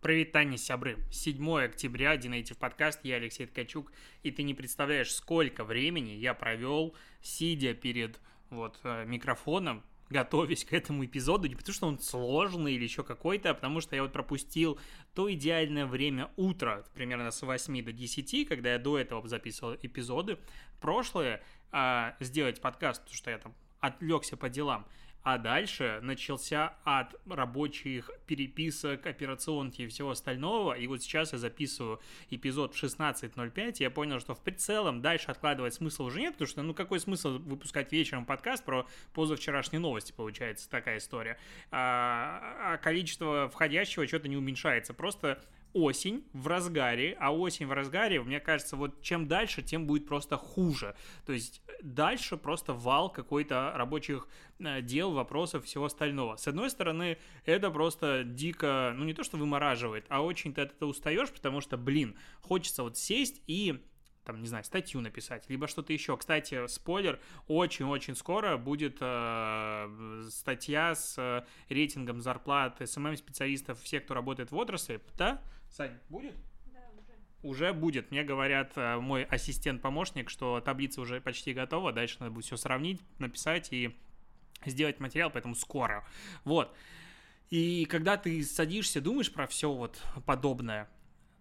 Привет, Таня, сябры. 7 октября, Динейтив подкаст, я Алексей Ткачук, и ты не представляешь, сколько времени я провел, сидя перед вот э, микрофоном, готовясь к этому эпизоду, не потому что он сложный или еще какой-то, а потому что я вот пропустил то идеальное время утра, примерно с 8 до 10, когда я до этого записывал эпизоды. Прошлое а, сделать подкаст, потому что я там отвлекся по делам. А дальше начался от рабочих переписок, операционки и всего остального. И вот сейчас я записываю эпизод в 16.05. Я понял, что в прицелом дальше откладывать смысла уже нет, потому что, ну, какой смысл выпускать вечером подкаст про позавчерашние новости, получается, такая история. А, а количество входящего что-то не уменьшается. Просто осень в разгаре, а осень в разгаре, мне кажется, вот чем дальше, тем будет просто хуже. То есть дальше просто вал какой-то рабочих э, дел, вопросов, всего остального. С одной стороны, это просто дико, ну не то, что вымораживает, а очень ты от этого устаешь, потому что, блин, хочется вот сесть и там, не знаю, статью написать, либо что-то еще. Кстати, спойлер, очень-очень скоро будет э, статья с э, рейтингом зарплат СММ-специалистов, всех, кто работает в отрасли. Да? Сань, будет? уже будет. Мне говорят э, мой ассистент-помощник, что таблица уже почти готова, дальше надо будет все сравнить, написать и сделать материал, поэтому скоро. Вот. И когда ты садишься, думаешь про все вот подобное,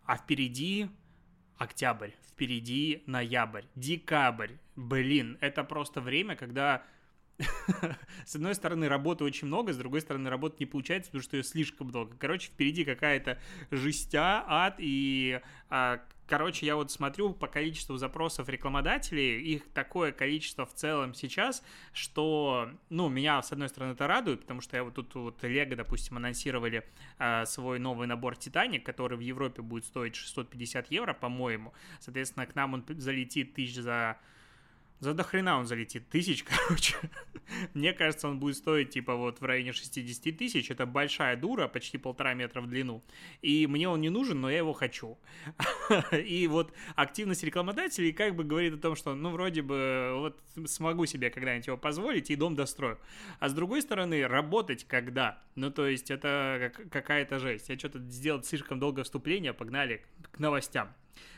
а впереди октябрь, впереди ноябрь, декабрь. Блин, это просто время, когда с одной стороны, работы очень много, с другой стороны, работы не получается, потому что ее слишком много. Короче, впереди какая-то жестя, ад, и, а, короче, я вот смотрю по количеству запросов рекламодателей, их такое количество в целом сейчас, что, ну, меня, с одной стороны, это радует, потому что я вот тут вот Лего, допустим, анонсировали а, свой новый набор Титаник, который в Европе будет стоить 650 евро, по-моему. Соответственно, к нам он залетит тысяч за за дохрена он залетит, тысяч, короче. Мне кажется, он будет стоить, типа, вот в районе 60 тысяч. Это большая дура, почти полтора метра в длину. И мне он не нужен, но я его хочу. И вот активность рекламодателей как бы говорит о том, что, ну, вроде бы, вот смогу себе когда-нибудь его позволить и дом дострою. А с другой стороны, работать когда? Ну, то есть, это какая-то жесть. Я что-то сделал слишком долгое вступление, погнали к новостям.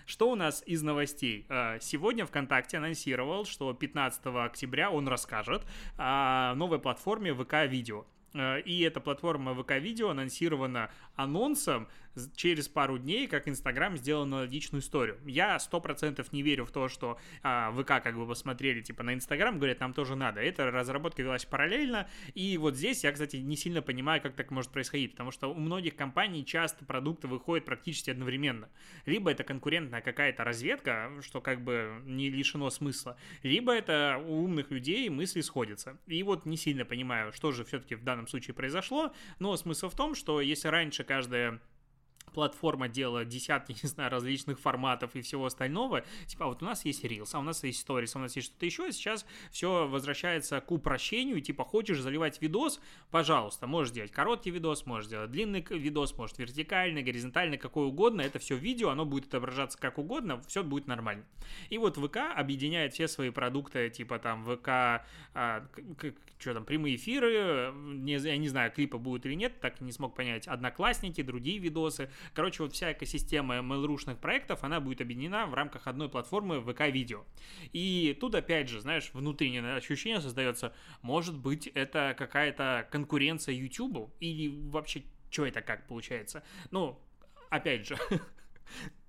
Что у нас из новостей? А, сегодня ВКонтакте анонсировал, что 15 октября он расскажет о новой платформе ВК Видео. А, и эта платформа ВК Видео анонсирована анонсом через пару дней, как Инстаграм сделал аналогичную историю. Я сто процентов не верю в то, что а, ВК как бы посмотрели типа на Инстаграм, говорят, нам тоже надо. Эта разработка велась параллельно, и вот здесь я, кстати, не сильно понимаю, как так может происходить, потому что у многих компаний часто продукты выходят практически одновременно. Либо это конкурентная какая-то разведка, что как бы не лишено смысла, либо это у умных людей мысли сходятся. И вот не сильно понимаю, что же все-таки в данном случае произошло, но смысл в том, что если раньше каждая платформа делала десятки, не знаю, различных форматов и всего остального, типа, а вот у нас есть Reels, а у нас есть Stories, а у нас есть что-то еще, сейчас все возвращается к упрощению, типа, хочешь заливать видос, пожалуйста, можешь сделать короткий видос, можешь сделать длинный видос, может вертикальный, горизонтальный, какой угодно, это все видео, оно будет отображаться как угодно, все будет нормально. И вот ВК объединяет все свои продукты, типа там ВК, а, что там, прямые эфиры, не, я не знаю, клипы будут или нет, так не смог понять, одноклассники, другие видосы, Короче, вот вся экосистема mail проектов, она будет объединена в рамках одной платформы ВК-видео. И тут, опять же, знаешь, внутреннее ощущение создается, может быть, это какая-то конкуренция YouTube или вообще, что это как получается? Ну, опять же,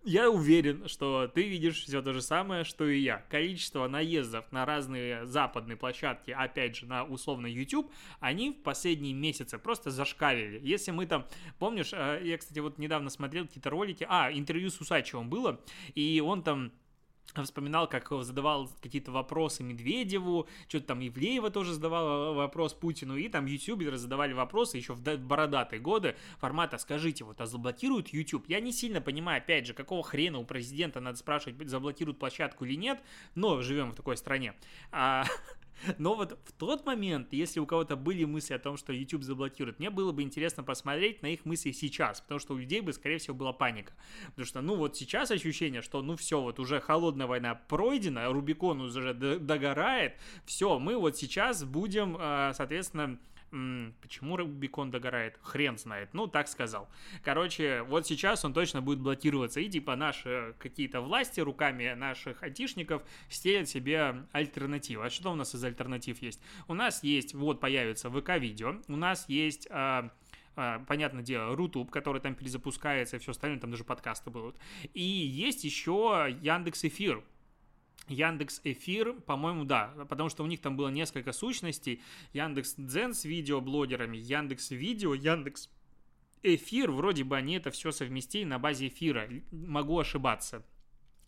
я уверен, что ты видишь все то же самое, что и я. Количество наездов на разные западные площадки, опять же, на условно YouTube, они в последние месяцы просто зашкалили. Если мы там, помнишь, э, я, кстати, вот недавно смотрел какие-то ролики, а, интервью с Усачевым было, и он там вспоминал, как задавал какие-то вопросы Медведеву, что-то там Ивлеева тоже задавал вопрос Путину, и там ютуберы задавали вопросы еще в бородатые годы формата «Скажите, вот, а заблокируют YouTube?» Я не сильно понимаю, опять же, какого хрена у президента надо спрашивать, заблокируют площадку или нет, но живем в такой стране. А, Но вот в тот момент, если у кого-то были мысли о том, что YouTube заблокирует, мне было бы интересно посмотреть на их мысли сейчас, потому что у людей бы, скорее всего, была паника. Потому что, ну вот сейчас ощущение, что ну все, вот уже холодная война пройдена, Рубикон уже догорает, все, мы вот сейчас будем, а, соответственно, Почему Рубикон догорает? Хрен знает. Ну, так сказал. Короче, вот сейчас он точно будет блокироваться. И типа наши какие-то власти руками наших айтишников стелят себе альтернативу. А что у нас из альтернатив есть? У нас есть, вот появится ВК-видео, у нас есть... А, а, понятное дело, Рутуб, который там перезапускается и все остальное, там даже подкасты будут. И есть еще Яндекс Эфир, Яндекс Эфир, по-моему, да, потому что у них там было несколько сущностей. Яндекс Дзен с видеоблогерами, Яндекс Видео, Яндекс Эфир, вроде бы они это все совместили на базе эфира. Могу ошибаться.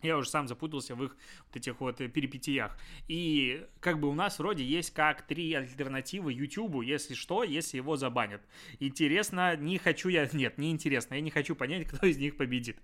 Я уже сам запутался в их вот этих вот перипетиях. И как бы у нас вроде есть как три альтернативы YouTube, если что, если его забанят. Интересно, не хочу я... Нет, не интересно, я не хочу понять, кто из них победит.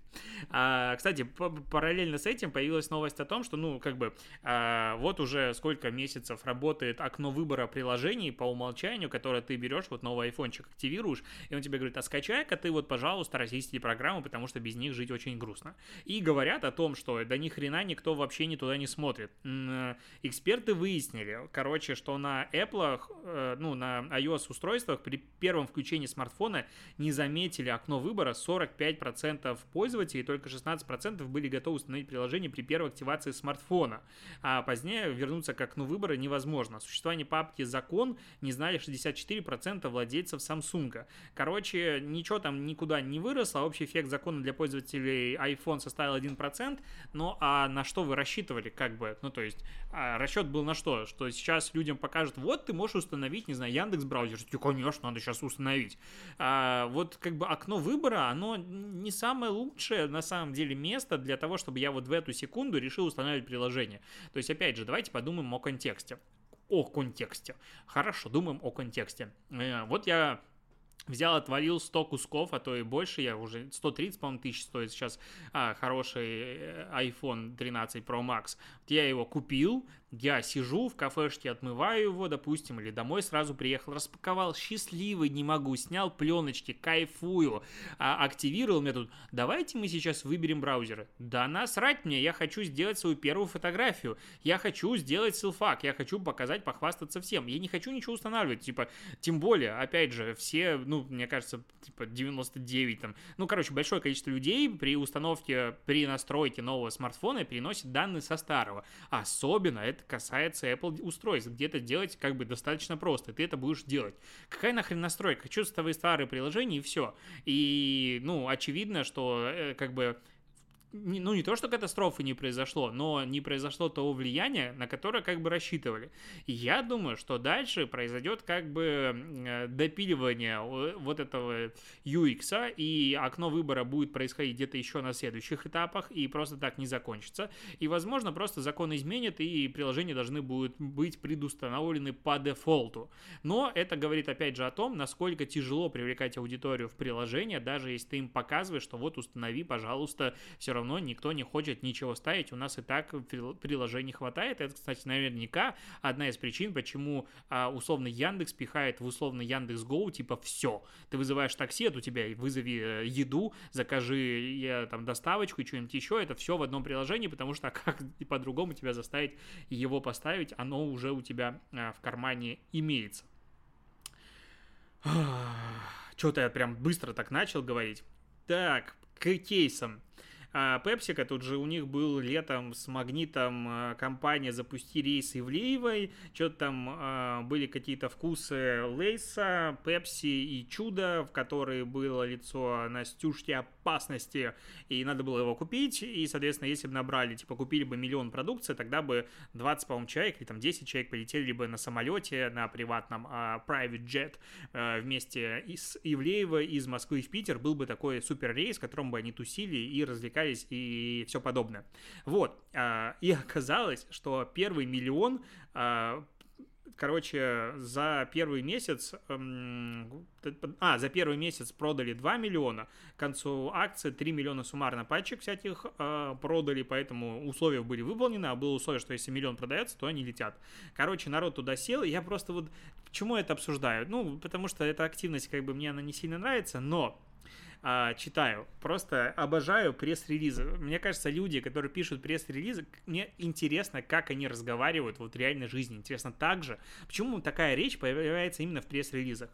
А, кстати, параллельно с этим появилась новость о том, что, ну, как бы, а, вот уже сколько месяцев работает окно выбора приложений по умолчанию, которое ты берешь, вот новый айфончик активируешь, и он тебе говорит, а скачай-ка ты вот, пожалуйста, российские программы, потому что без них жить очень грустно. И говорят о том, что что да ни хрена никто вообще не туда не смотрит. Э, эксперты выяснили, короче, что на Apple, э, ну, на iOS устройствах при первом включении смартфона не заметили окно выбора 45% пользователей, только 16% были готовы установить приложение при первой активации смартфона. А позднее вернуться к окну выбора невозможно. Существование папки «Закон» не знали 64% владельцев Samsung. Короче, ничего там никуда не выросло, общий эффект закона для пользователей iPhone составил 1%, ну, а на что вы рассчитывали, как бы? Ну, то есть, а расчет был на что? Что сейчас людям покажут, вот ты можешь установить, не знаю, Яндекс браузер. И, конечно, надо сейчас установить. А, вот как бы окно выбора, оно не самое лучшее на самом деле место для того, чтобы я вот в эту секунду решил устанавливать приложение. То есть, опять же, давайте подумаем о контексте о контексте. Хорошо, думаем о контексте. Э, вот я Взял, отвалил 100 кусков, а то и больше, я уже 130, по-моему, тысяч стоит сейчас а, хороший э, iPhone 13 Pro Max. Я его купил, я сижу в кафешке, отмываю его, допустим, или домой сразу приехал, распаковал, счастливый, не могу, снял пленочки, кайфую, а, активировал мне тут, давайте мы сейчас выберем браузеры. Да насрать мне, я хочу сделать свою первую фотографию, я хочу сделать селфак, я хочу показать, похвастаться всем, я не хочу ничего устанавливать, типа, тем более, опять же, все, ну, мне кажется, типа 99 там, ну, короче, большое количество людей при установке, при настройке нового смартфона переносит данные со старого, особенно это касается Apple устройств, где это делать как бы достаточно просто, ты это будешь делать. Какая нахрен настройка? Хочу твои старые приложения и все. И, ну, очевидно, что э, как бы ну, не то, что катастрофы не произошло, но не произошло того влияния, на которое как бы рассчитывали. И я думаю, что дальше произойдет как бы э, допиливание вот этого UX, и окно выбора будет происходить где-то еще на следующих этапах, и просто так не закончится. И, возможно, просто закон изменит, и приложения должны будут быть предустановлены по дефолту. Но это говорит, опять же, о том, насколько тяжело привлекать аудиторию в приложение, даже если ты им показываешь, что вот установи, пожалуйста, все равно равно никто не хочет ничего ставить, у нас и так приложений хватает. Это, кстати, наверняка одна из причин, почему а, условно Яндекс пихает в условно Яндекс Гоу, типа, все, ты вызываешь такси, от у тебя вызови э, еду, закажи там доставочку и что-нибудь еще, это все в одном приложении, потому что а как по-другому тебя заставить его поставить, оно уже у тебя а, в кармане имеется. Что-то я прям быстро так начал говорить. Так, к кейсам. А Пепсика, тут же у них был летом с Магнитом а, компания «Запусти рейс Ивлеевой», что-то там а, были какие-то вкусы Лейса, Пепси и Чудо, в которые было лицо Настюшки опасности, и надо было его купить, и, соответственно, если бы набрали, типа, купили бы миллион продукции, тогда бы 20, по-моему, человек или там 10 человек полетели бы на самолете, на приватном а, private jet а, вместе с Ивлеева из Москвы в Питер, был бы такой супер рейс, в котором бы они тусили и развлекались развлекались и все подобное. Вот. А, и оказалось, что первый миллион а, короче, за первый месяц, а, за первый месяц продали 2 миллиона, к концу акции 3 миллиона суммарно пачек всяких э, продали, поэтому условия были выполнены, а было условие, что если миллион продается, то они летят. Короче, народ туда сел, и я просто вот, почему это обсуждаю? Ну, потому что эта активность, как бы, мне она не сильно нравится, но а, читаю. Просто обожаю пресс-релизы. Мне кажется, люди, которые пишут пресс-релизы, мне интересно, как они разговаривают вот в реальной жизни. Интересно также, почему такая речь появляется именно в пресс-релизах.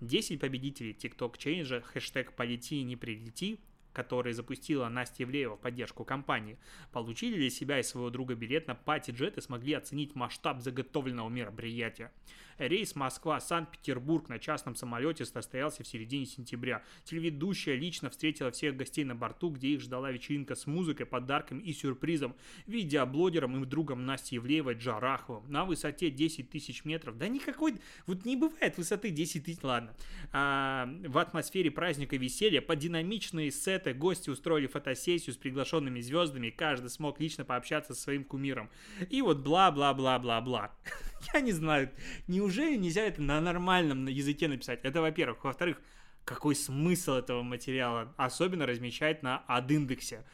10 победителей TikTok Change, хэштег «Полети, не прилети», который запустила Настя Евлеева в поддержку компании, получили для себя и своего друга билет на пати-джет и смогли оценить масштаб заготовленного мероприятия. Рейс Москва-Санкт-Петербург на частном самолете состоялся в середине сентября. Телеведущая лично встретила всех гостей на борту, где их ждала вечеринка с музыкой, подарками и сюрпризом. Видеоблогером и другом Насти Евлеевой Джараховым на высоте 10 тысяч метров. Да никакой, вот не бывает высоты 10 тысяч, ладно. А, в атмосфере праздника веселья под динамичные сеты гости устроили фотосессию с приглашенными звездами, каждый смог лично пообщаться со своим кумиром. И вот бла-бла-бла-бла-бла. Я не знаю, неужели нельзя это на нормальном языке написать? Это, во-первых. Во-вторых, какой смысл этого материала? Особенно размещать на адиндексе.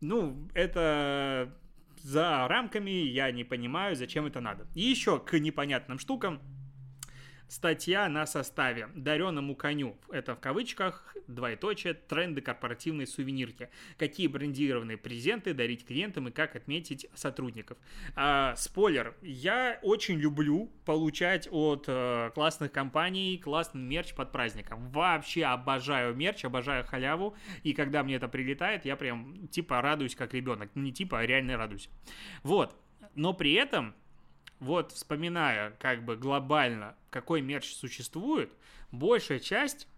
Ну, это за рамками, я не понимаю, зачем это надо. И еще к непонятным штукам – статья на составе «Дареному коню». Это в кавычках, двоеточие, тренды корпоративной сувенирки. Какие брендированные презенты дарить клиентам и как отметить сотрудников. А, спойлер, я очень люблю получать от э, классных компаний классный мерч под праздником. Вообще обожаю мерч, обожаю халяву. И когда мне это прилетает, я прям типа радуюсь как ребенок. Не типа, а реально радуюсь. Вот. Но при этом вот вспоминая как бы глобально, какой мерч существует, большая часть,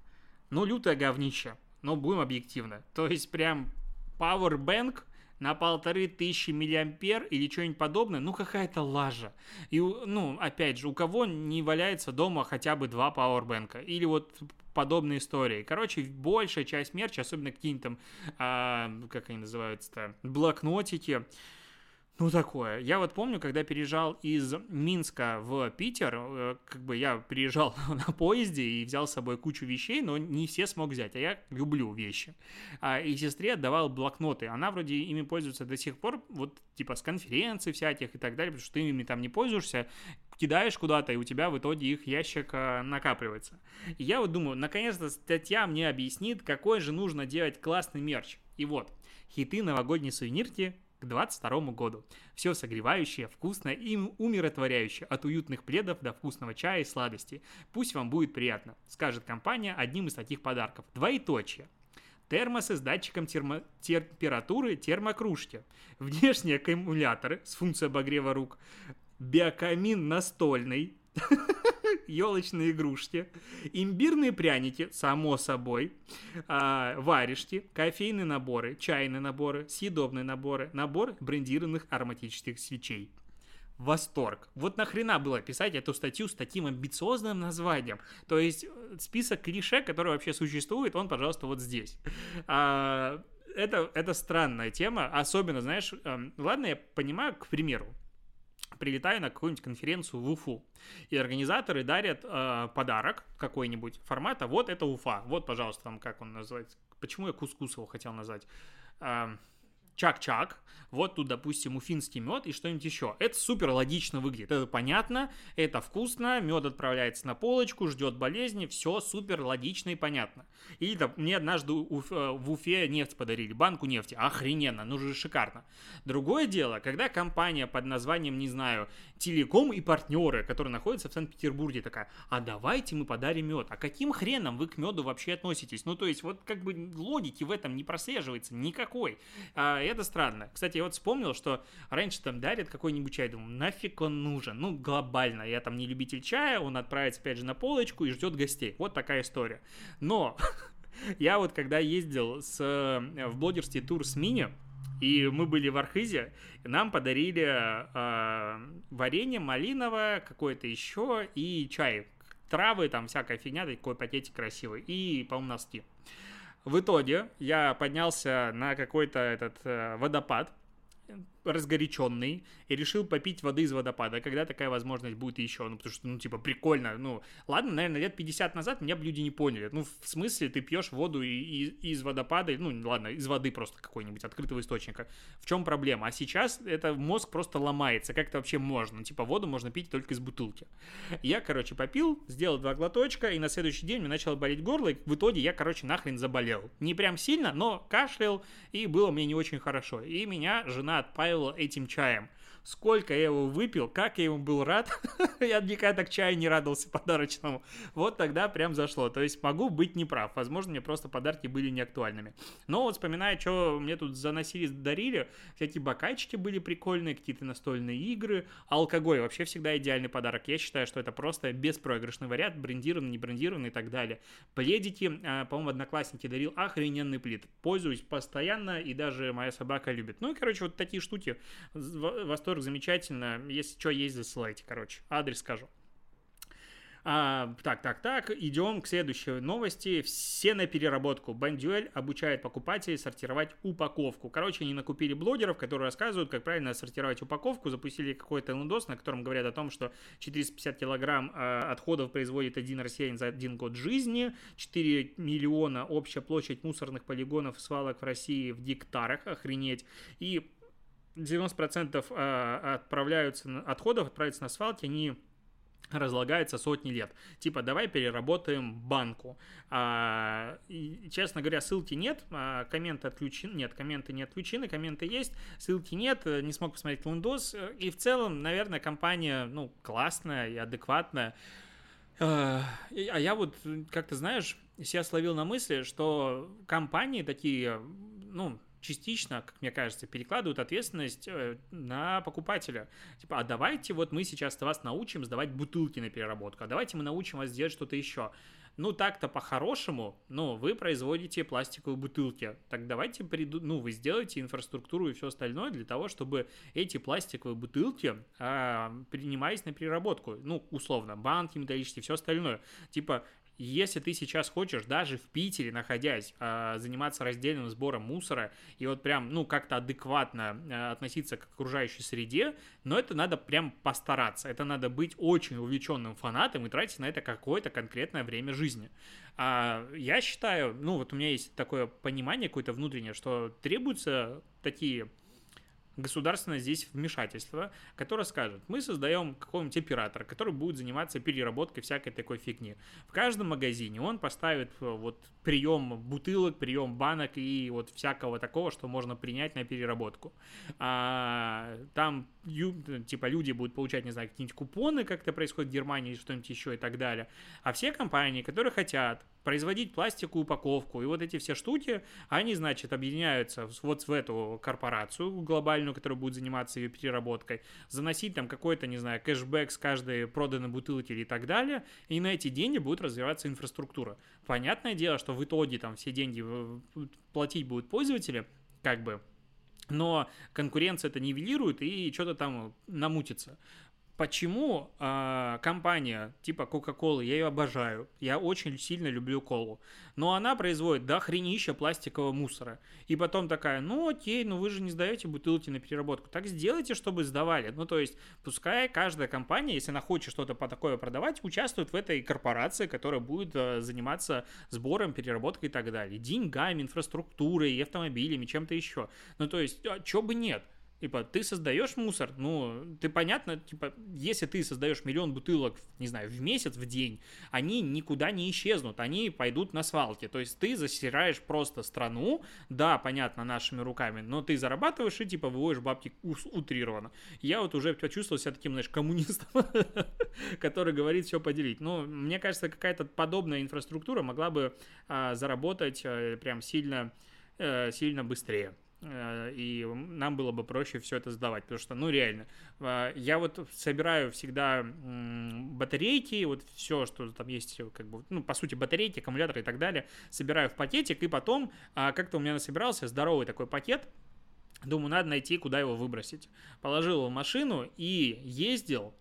ну, лютое говнище. Но будем объективно. То есть прям Powerbank на полторы тысячи миллиампер или что-нибудь подобное, ну какая-то лажа. И, ну, опять же, у кого не валяется дома хотя бы два пауэрбэнка или вот подобные истории. Короче, большая часть мерча, особенно какие-нибудь там, а, как они называются-то, блокнотики, ну, такое. Я вот помню, когда переезжал из Минска в Питер, э, как бы я приезжал на поезде и взял с собой кучу вещей, но не все смог взять, а я люблю вещи. А, и сестре отдавал блокноты. Она вроде ими пользуется до сих пор, вот типа с конференций всяких и так далее, потому что ты ими там не пользуешься, кидаешь куда-то, и у тебя в итоге их ящик а, накапливается. И я вот думаю, наконец-то статья мне объяснит, какой же нужно делать классный мерч. И вот, хиты новогодней сувенирки к 22 году. Все согревающее, вкусное и умиротворяющее, от уютных пледов до вкусного чая и сладостей. Пусть вам будет приятно, скажет компания одним из таких подарков. Двоеточие. Термосы с датчиком термо- температуры термокружки. Внешние аккумуляторы с функцией обогрева рук. Биокамин настольный елочные игрушки, имбирные пряники, само собой, а, варежки, кофейные наборы, чайные наборы, съедобные наборы, набор брендированных ароматических свечей. Восторг. Вот нахрена было писать эту статью с таким амбициозным названием. То есть э, список клише, который вообще существует, он, пожалуйста, вот здесь. А, это, это странная тема, особенно, знаешь, эм, ладно, я понимаю, к примеру, прилетаю на какую-нибудь конференцию в Уфу, и организаторы дарят э, подарок какой-нибудь формата, вот это Уфа, вот, пожалуйста, там, как он называется, почему я кускус хотел назвать, э, чак-чак, вот тут, допустим, уфинский мед и что-нибудь еще. Это супер логично выглядит, это понятно, это вкусно, мед отправляется на полочку, ждет болезни, все супер логично и понятно. И да, мне однажды э, в Уфе нефть подарили, банку нефти, охрененно, ну же шикарно. Другое дело, когда компания под названием, не знаю, Телеком и партнеры, которые находятся в Санкт-Петербурге, такая, а давайте мы подарим мед. А каким хреном вы к меду вообще относитесь? Ну, то есть, вот как бы логики в этом не прослеживается никакой. А, это странно. Кстати, я вот вспомнил, что раньше там дарят какой-нибудь чай, думаю, нафиг он нужен? Ну, глобально, я там не любитель чая, он отправится опять же на полочку и ждет гостей. Вот такая история. Но я вот когда ездил с, э, в блогерстве тур с Мини, и мы были в Архизе, и нам подарили э, варенье малиновое, какое-то еще, и чай. Травы, там всякая фигня, такой пакетик красивый, и, по-моему, носки. В итоге я поднялся на какой-то этот э, водопад, разгоряченный и решил попить воды из водопада, когда такая возможность будет еще, ну, потому что, ну, типа, прикольно, ну, ладно, наверное, лет 50 назад меня бы люди не поняли, ну, в смысле, ты пьешь воду и, и, из водопада, ну, ладно, из воды просто какой-нибудь открытого источника, в чем проблема? А сейчас это мозг просто ломается, как это вообще можно? Ну, типа, воду можно пить только из бутылки. Я, короче, попил, сделал два глоточка, и на следующий день мне начало болеть горло, и в итоге я, короче, нахрен заболел. Не прям сильно, но кашлял, и было мне не очень хорошо. И меня жена отпаивала этим чаем сколько я его выпил, как я ему был рад. я никогда так чаю не радовался подарочному. Вот тогда прям зашло. То есть могу быть неправ. Возможно, мне просто подарки были неактуальными. Но вот вспоминая, что мне тут заносили, дарили, всякие бокальчики были прикольные, какие-то настольные игры, алкоголь вообще всегда идеальный подарок. Я считаю, что это просто беспроигрышный вариант, брендированный, не брендированный и так далее. Пледики, а, по-моему, одноклассники дарил охрененный плед. Пользуюсь постоянно, и даже моя собака любит. Ну и, короче, вот такие штуки. Восторг замечательно. Если что, есть, засылайте, короче. Адрес скажу. А, так, так, так, идем к следующей новости. Все на переработку. Бандюэль обучает покупателей сортировать упаковку. Короче, они накупили блогеров, которые рассказывают, как правильно сортировать упаковку. Запустили какой-то лендос, на котором говорят о том, что 450 килограмм а, отходов производит один россиянин за один год жизни. 4 миллиона общая площадь мусорных полигонов свалок в России в гектарах. Охренеть. И 90% а, отправляются, отходов отправляются на свалки, они разлагается сотни лет. Типа, давай переработаем банку. А, и, честно говоря, ссылки нет, а, комменты отключены, нет, комменты не отключены, комменты есть, ссылки нет, не смог посмотреть Windows. И в целом, наверное, компания, ну, классная и адекватная. А, а я вот, как ты знаешь, себя словил на мысли, что компании такие, ну, частично, как мне кажется, перекладывают ответственность э, на покупателя. Типа, а давайте вот мы сейчас вас научим сдавать бутылки на переработку, а давайте мы научим вас делать что-то еще. Ну, так-то по-хорошему, ну, вы производите пластиковые бутылки. Так давайте, приду... ну, вы сделаете инфраструктуру и все остальное для того, чтобы эти пластиковые бутылки а, принимались на переработку. Ну, условно, банки металлические, все остальное. Типа, если ты сейчас хочешь, даже в Питере находясь, а, заниматься раздельным сбором мусора и вот прям, ну, как-то адекватно а, относиться к окружающей среде, но это надо прям постараться. Это надо быть очень увлеченным фанатом и тратить на это какое-то конкретное время жизни. А я считаю, ну, вот у меня есть такое понимание какое-то внутреннее, что требуются такие государственное здесь вмешательство, которое скажет, мы создаем какого-нибудь оператора, который будет заниматься переработкой всякой такой фигни. В каждом магазине он поставит э, вот прием бутылок, прием банок и вот всякого такого, что можно принять на переработку. А, там типа люди будут получать, не знаю, какие-нибудь купоны, как это происходит в Германии, что-нибудь еще и так далее. А все компании, которые хотят производить пластиковую упаковку и вот эти все штуки, они, значит, объединяются вот в эту корпорацию глобальную, которая будет заниматься ее переработкой, заносить там какой-то, не знаю, кэшбэк с каждой проданной бутылки и так далее, и на эти деньги будет развиваться инфраструктура. Понятное дело, что в итоге там все деньги платить будут пользователи, как бы, но конкуренция это нивелирует и что-то там намутится почему э, компания типа Coca-Cola, я ее обожаю, я очень сильно люблю колу, но она производит до хренища пластикового мусора. И потом такая, ну окей, ну вы же не сдаете бутылки на переработку, так сделайте, чтобы сдавали. Ну то есть, пускай каждая компания, если она хочет что-то по такое продавать, участвует в этой корпорации, которая будет э, заниматься сбором, переработкой и так далее. Деньгами, инфраструктурой, автомобилями, чем-то еще. Ну то есть, а, чего бы нет? Типа, ты создаешь мусор, ну, ты понятно, типа, если ты создаешь миллион бутылок, не знаю, в месяц, в день, они никуда не исчезнут, они пойдут на свалки. То есть ты засираешь просто страну, да, понятно, нашими руками, но ты зарабатываешь и, типа, выводишь бабки утрированно. Я вот уже почувствовал себя таким, знаешь, коммунистом, который говорит все поделить. Но мне кажется, какая-то подобная инфраструктура могла бы а, заработать а, прям сильно, а, сильно быстрее. Э, и нам было бы проще все это сдавать, потому что, ну, реально, э, я вот собираю всегда батарейки, вот все, что там есть, как бы, ну, по сути, батарейки, аккумуляторы и так далее, собираю в пакетик, и потом а, как-то у меня насобирался здоровый такой пакет, думаю, надо найти, куда его выбросить. Положил его в машину и ездил,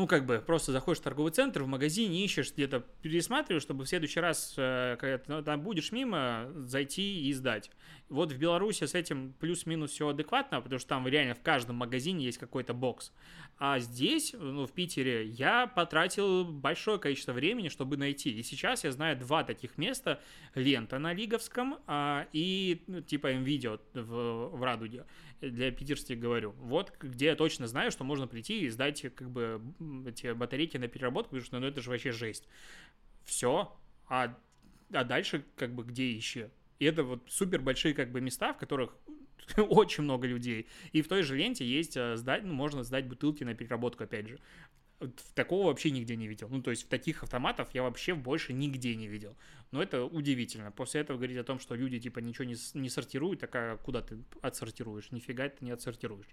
ну, как бы, просто заходишь в торговый центр, в магазине ищешь, где-то пересматриваешь, чтобы в следующий раз, э, когда там будешь мимо, зайти и сдать. Вот в Беларуси с этим плюс-минус все адекватно, потому что там реально в каждом магазине есть какой-то бокс. А здесь, ну, в Питере, я потратил большое количество времени, чтобы найти. И сейчас я знаю два таких места. Лента на Лиговском а, и, ну, типа, МВидео в, в Радуге. Для питерских говорю. Вот где я точно знаю, что можно прийти и сдать, как бы, эти батарейки на переработку, потому что, ну, это же вообще жесть. Все. А, а дальше, как бы, где еще? И это вот супер большие как бы места, в которых очень много людей. И в той же ленте есть э, сдать, ну, можно сдать бутылки на переработку, опять же. Такого вообще нигде не видел. Ну, то есть таких автоматов я вообще больше нигде не видел. Но это удивительно. После этого говорить о том, что люди типа ничего не, не сортируют, так а куда ты отсортируешь? Нифига ты не отсортируешь.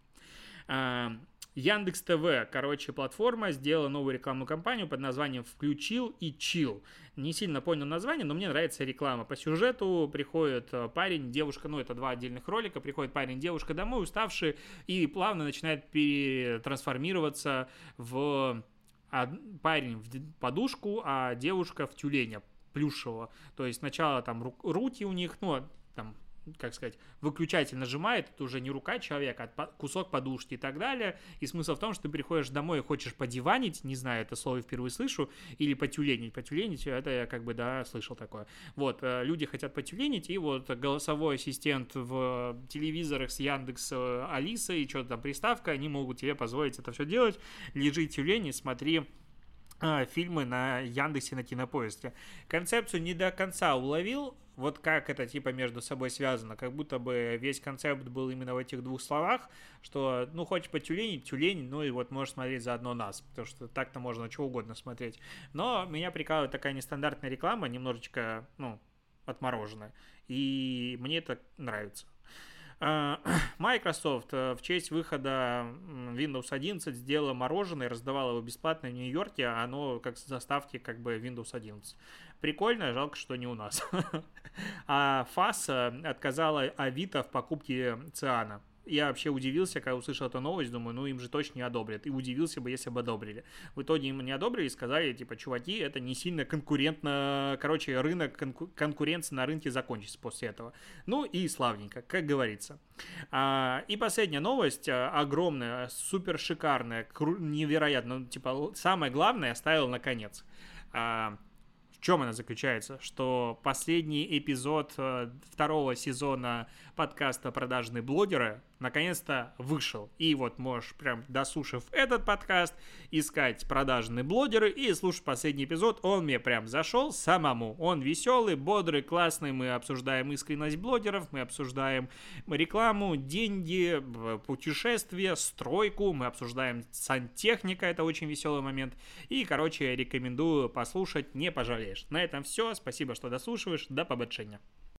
Яндекс ТВ, короче, платформа сделала новую рекламную кампанию под названием «Включил и чил». Не сильно понял название, но мне нравится реклама. По сюжету приходит э, парень, девушка, ну это два отдельных ролика, приходит парень, девушка домой, уставший, и плавно начинает перетрансформироваться в парень в подушку, а девушка в тюленя плюшевого. То есть сначала там руки у них, ну, там как сказать, выключатель нажимает, это уже не рука человека, а кусок подушки и так далее. И смысл в том, что ты приходишь домой и хочешь подиванить, не знаю, это слово впервые слышу, или потюленить. Потюленить, это я как бы, да, слышал такое. Вот, э, люди хотят потюленить, и вот голосовой ассистент в телевизорах с Яндекс э, Алиса и что-то там приставка, они могут тебе позволить это все делать. Лежи тюлень смотри э, фильмы на Яндексе, на Кинопоиске. Концепцию не до конца уловил, вот как это типа между собой связано, как будто бы весь концепт был именно в этих двух словах, что, ну, хочешь потюленить, тюлень, ну и вот можешь смотреть заодно нас, потому что так-то можно что угодно смотреть. Но меня прикалывает такая нестандартная реклама, немножечко, ну, отмороженная, и мне это нравится. А, Microsoft э, в честь выхода Windows 11 сделала мороженое, раздавала его бесплатно в Нью-Йорке, а оно как заставки как бы Windows 11. Прикольно, жалко, что не у нас. А ФАС отказала Авито в покупке Циана я вообще удивился, когда услышал эту новость, думаю, ну им же точно не одобрят. И удивился бы, если бы одобрили. В итоге им не одобрили и сказали, типа, чуваки, это не сильно конкурентно, короче, рынок, конку- конкуренция на рынке закончится после этого. Ну и славненько, как говорится. А, и последняя новость, а, огромная, супер шикарная, кру- невероятно, ну, типа, самое главное оставил наконец. А, в чем она заключается? Что последний эпизод э, второго сезона подкаста «Продажные блогеры» наконец-то вышел. И вот можешь прям дослушав этот подкаст, искать продажные блогеры и слушать последний эпизод. Он мне прям зашел самому. Он веселый, бодрый, классный. Мы обсуждаем искренность блогеров, мы обсуждаем рекламу, деньги, путешествия, стройку. Мы обсуждаем сантехника, это очень веселый момент. И, короче, рекомендую послушать, не пожалеешь. На этом все. Спасибо, что дослушиваешь. До побочения.